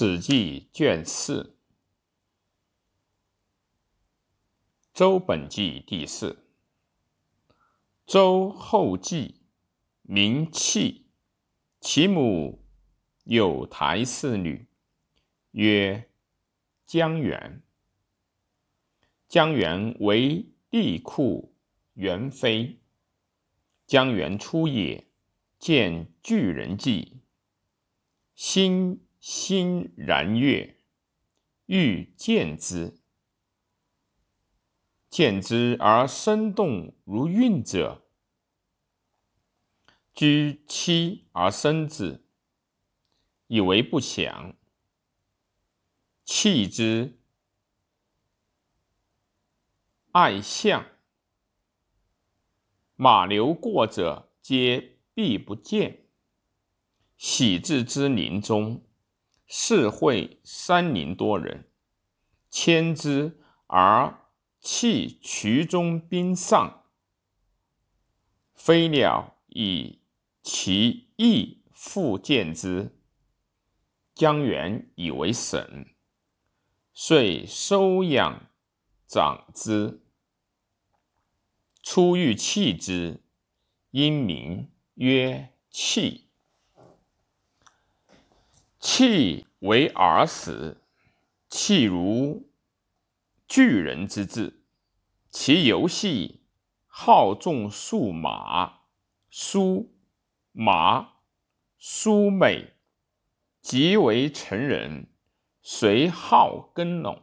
史记》卷四，周本纪第四。周后继，名弃，其母有台氏女，曰姜元。姜元为帝喾元妃。姜元出也，见巨人迹，心。欣然悦，欲见之。见之而生动如韵者，居妻而生子，以为不祥。弃之，爱相。马流过者，皆避不见。喜至之林中。是会三宁多人，牵之而弃渠中冰上。飞鸟以其翼复见之，姜元以为神，遂收养长之。初欲弃之，因名曰弃。弃为而死，弃如巨人之志。其游戏好纵数马，书马书美，即为成人。随好耕农，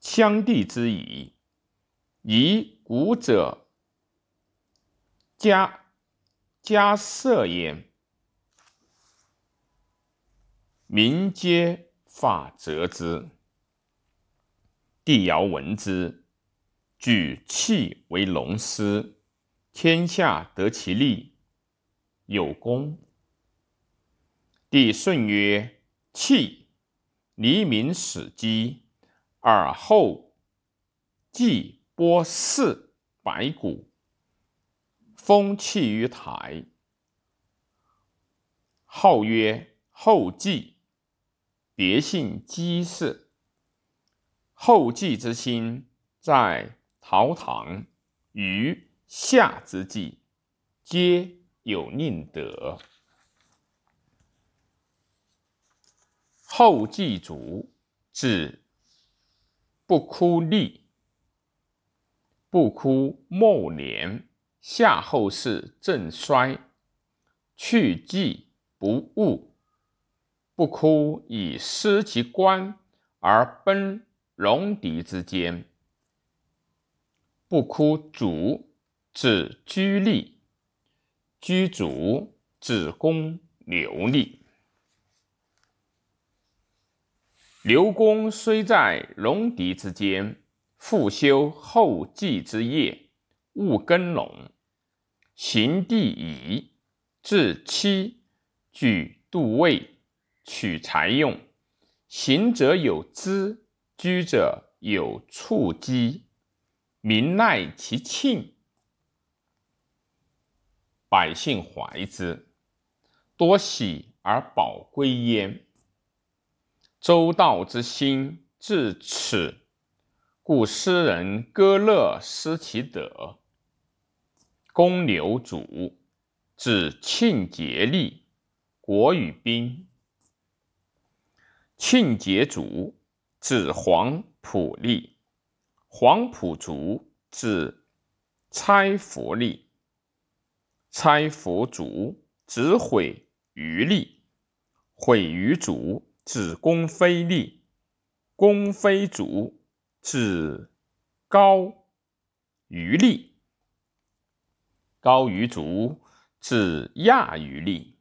羌地之宜，以古者家家色焉。民皆发责之。帝尧闻之，举弃为龙师，天下得其利，有功。帝舜曰：“弃，黎民始饥，而后稷播祀百谷，封气于台，号曰后稷。”别姓姬氏，后继之心在陶唐，于夏之际，皆有宁德。后继卒，指不枯立，不枯末年，夏后氏正衰，去继不误。不哭以失其官而奔戎狄之间。不哭主指居吏，居主指公刘吏。刘公虽在戎狄之间，复修后继之业，务耕农，行地夷，治妻，举度位。取财用，行者有资，居者有处机，民赖其庆，百姓怀之，多喜而保归焉。周道之心至此，故诗人歌乐失其德。公牛主，指庆节立，国与兵。庆节卒，指黄埔吏；黄埔族，指差服吏；差服卒，指毁于吏；毁于卒，指公非吏；公非族，指高于吏；高于卒，指亚于吏；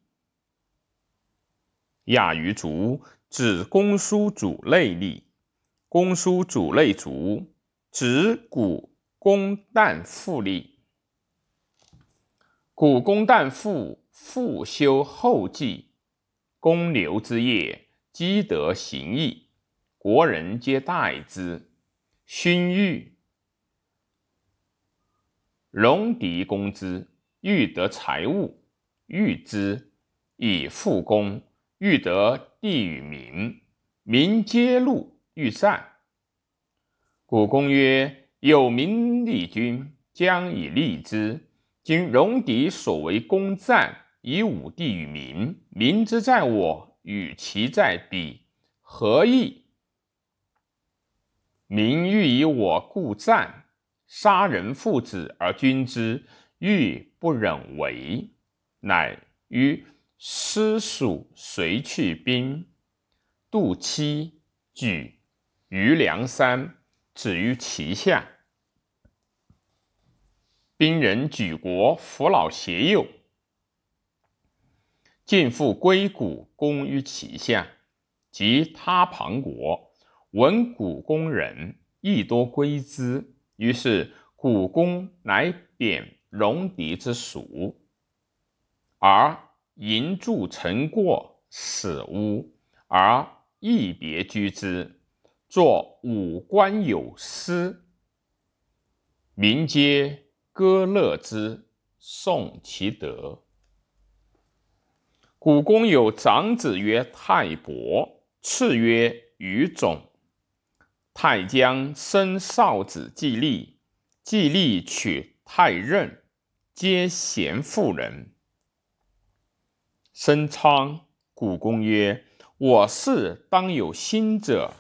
亚于卒。指公叔主内吏，公叔主内卒，指古公旦复吏。古公旦复复修后继，公牛之业，积德行义，国人皆待之。勋欲戎狄攻之，欲得财物，欲之以复公。欲得地与民，民皆怒欲战。古公曰：“有民立君，将以立之。今戎狄所为攻战，以武地与民，民之在我，与其在彼，何益？民欲以我故战，杀人父子而君之欲不忍为，乃于。”师属随去兵，渡期举于梁山，止于其下。兵人举国扶老携幼，尽复归谷，攻于其下。及他旁国闻古公人，亦多归之。于是古公乃贬戎狄之属，而。银铸成过死屋，而一别居之，作五官有司，民皆歌乐之，颂其德。古公有长子曰太伯，次曰于种。太将生少子季历，季历娶太任，皆贤妇人。申昌，古公曰：“我士当有心者，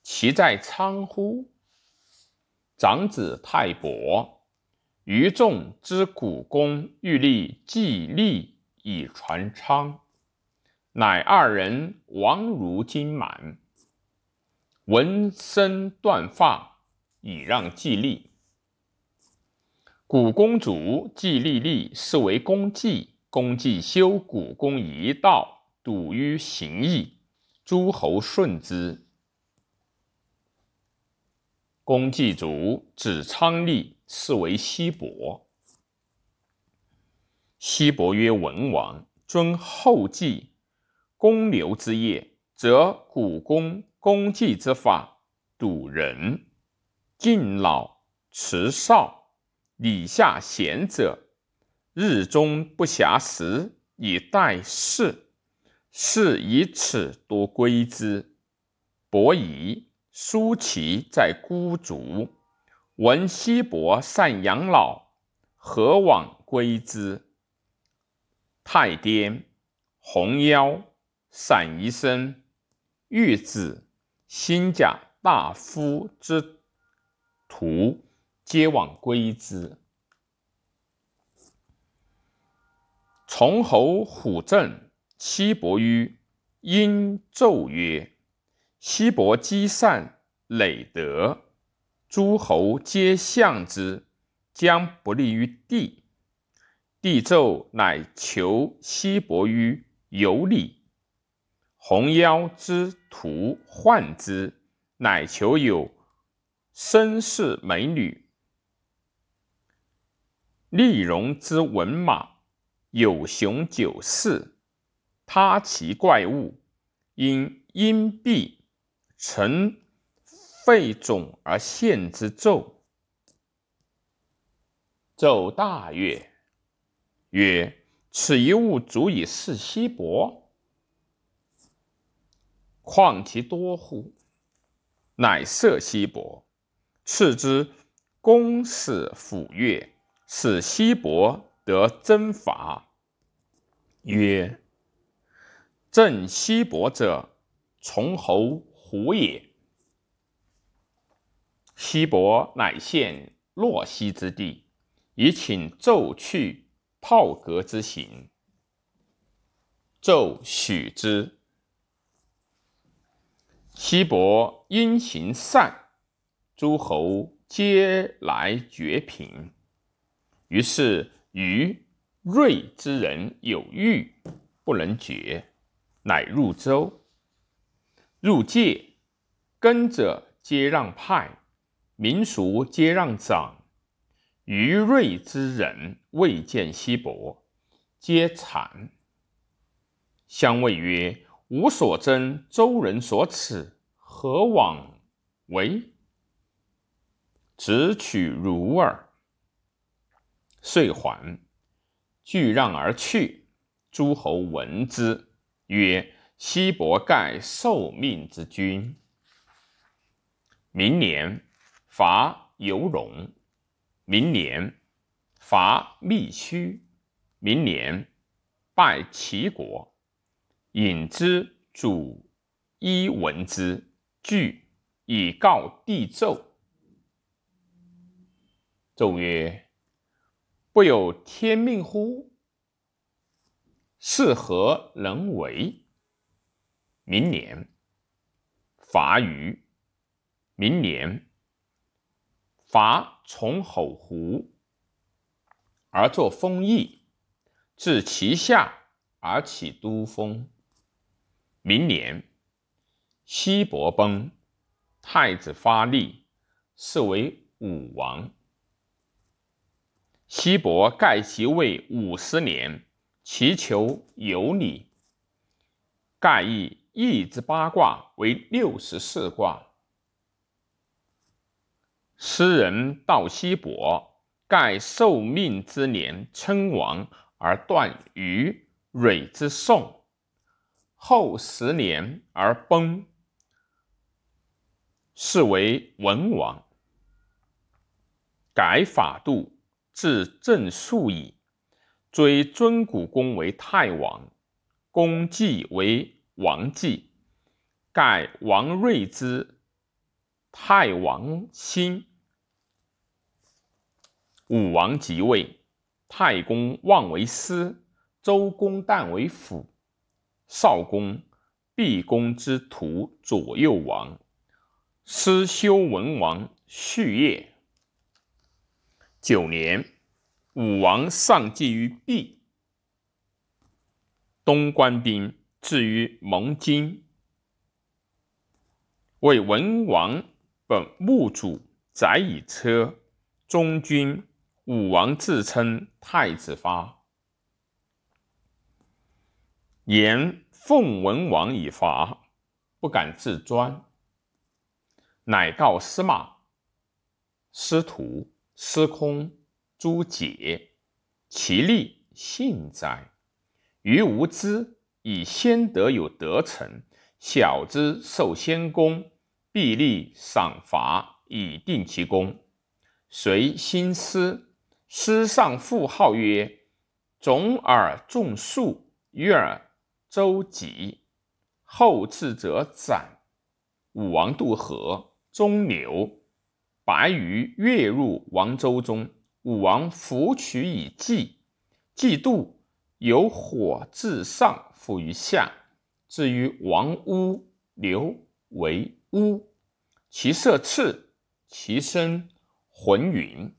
其在昌乎？”长子太伯，于众之古公欲立季历以传昌，乃二人王如金满，闻声断发，以让季历。古公主季历立，是为公祭。公既修古公一道，笃于行义，诸侯顺之。公祭卒，子昌立，是为西伯。西伯曰：“文王尊后继公牛之业，则古公公祭之法，笃仁、敬老、慈少、礼下贤者。”日中不暇食以待事，是以此多归之。伯夷、叔齐在孤竹，闻西伯善养老，何往归之？太颠、红夭、散宜生、玉子、新甲大夫之徒，皆往归之。崇侯虎正，西伯于殷纣曰：“西伯积善累德，诸侯皆相之，将不利于地。”帝纣乃求西伯于有礼。红腰之徒患之，乃求有绅士美女。丽戎之文马。有雄九四，他其怪物，因阴蔽成废种而献之纣。纣大悦，曰：“此一物足以噬西伯，况其多乎？”乃射西伯，赐之公使抚乐，使西伯。得征伐，曰：“朕西伯者，从侯胡也。”西伯乃献洛西之地，以请纣去炮革之行。纣许之。西伯因行善，诸侯皆来绝平。于是。于锐之人有欲不能决，乃入周。入界，耕者皆让派，民俗皆让长。于锐之人未见西伯，皆惨。相谓曰：“吾所争，周人所耻，何往为？只取如耳。”遂还，俱让而去。诸侯闻之，曰：“西伯盖受命之君。”明年伐游戎，明年伐密须，明年拜齐国。引之主一闻之，惧以告帝纣。纣曰：“不有天命乎？是何能为？”明年伐虞。明年，伐从吼胡，而作封邑，至其下而起都封。明年，西伯崩，太子发力，是为武王。西伯盖其位五十年，其求有礼。盖以易之八卦为六十四卦。诗人道西伯，盖受命之年称王，而断于蕊之宋，后十年而崩，是为文王。改法度，至正数矣。追尊古公为太王，公季为王季，盖王睿之太王心。武王即位，太公望为师，周公旦为辅，少公、毕公之徒左右王，师修文王续业。九年，武王上祭于毕，东关兵至于蒙津，为文王本墓主载以车，中军。武王自称太子发，言奉文王以伐，不敢自专，乃告司马、司徒、司空、诸解，其利信哉？余无知，以先德有得成，小之受先功，必立赏罚，以定其功。随心思。师上赋号曰：“种而种树，约而周己。后至者斩。武王渡河，中流，白鱼跃入王舟中。武王弗取以祭。祭渡，由火自上覆于下，至于王屋，刘为屋。其色赤，其身浑云。”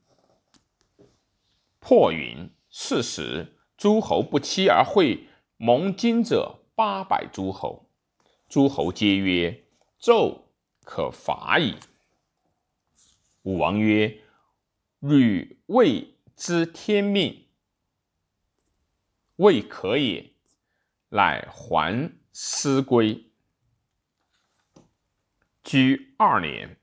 破云，是时诸侯不期而会蒙津者八百诸侯，诸侯皆曰：“纣可伐矣。”武王曰：“汝未知天命，未可也。”乃还师归。居二年，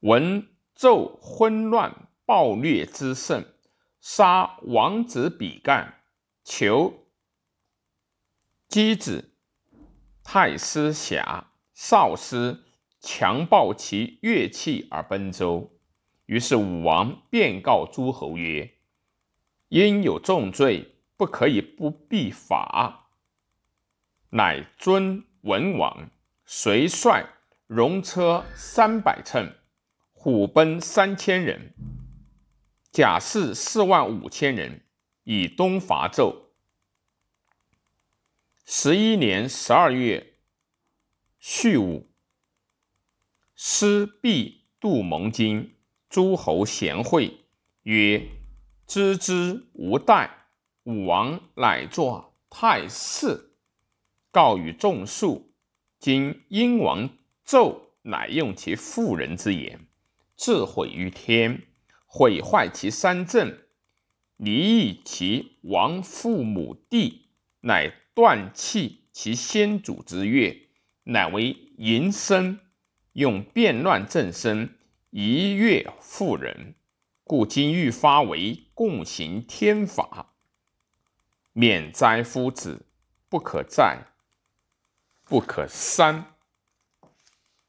闻纣昏乱暴虐之甚。杀王子比干，求箕子、太师侠、少师强暴其乐器而奔周。于是武王便告诸侯曰：“因有重罪，不可以不必法。”乃尊文王，随率戎车三百乘，虎贲三千人。甲士四万五千人，以东伐纣。十一年十二月，戌午，师必度蒙津，诸侯贤惠，曰：“知之无殆。”武王乃作太师，告与众庶。今殷王纣乃用其妇人之言，自毁于天。毁坏其三镇，离异其王父母弟，乃断弃其先祖之乐，乃为淫声，用变乱正身，一月妇人，故今欲发为共行天法，免灾夫子，不可再，不可删。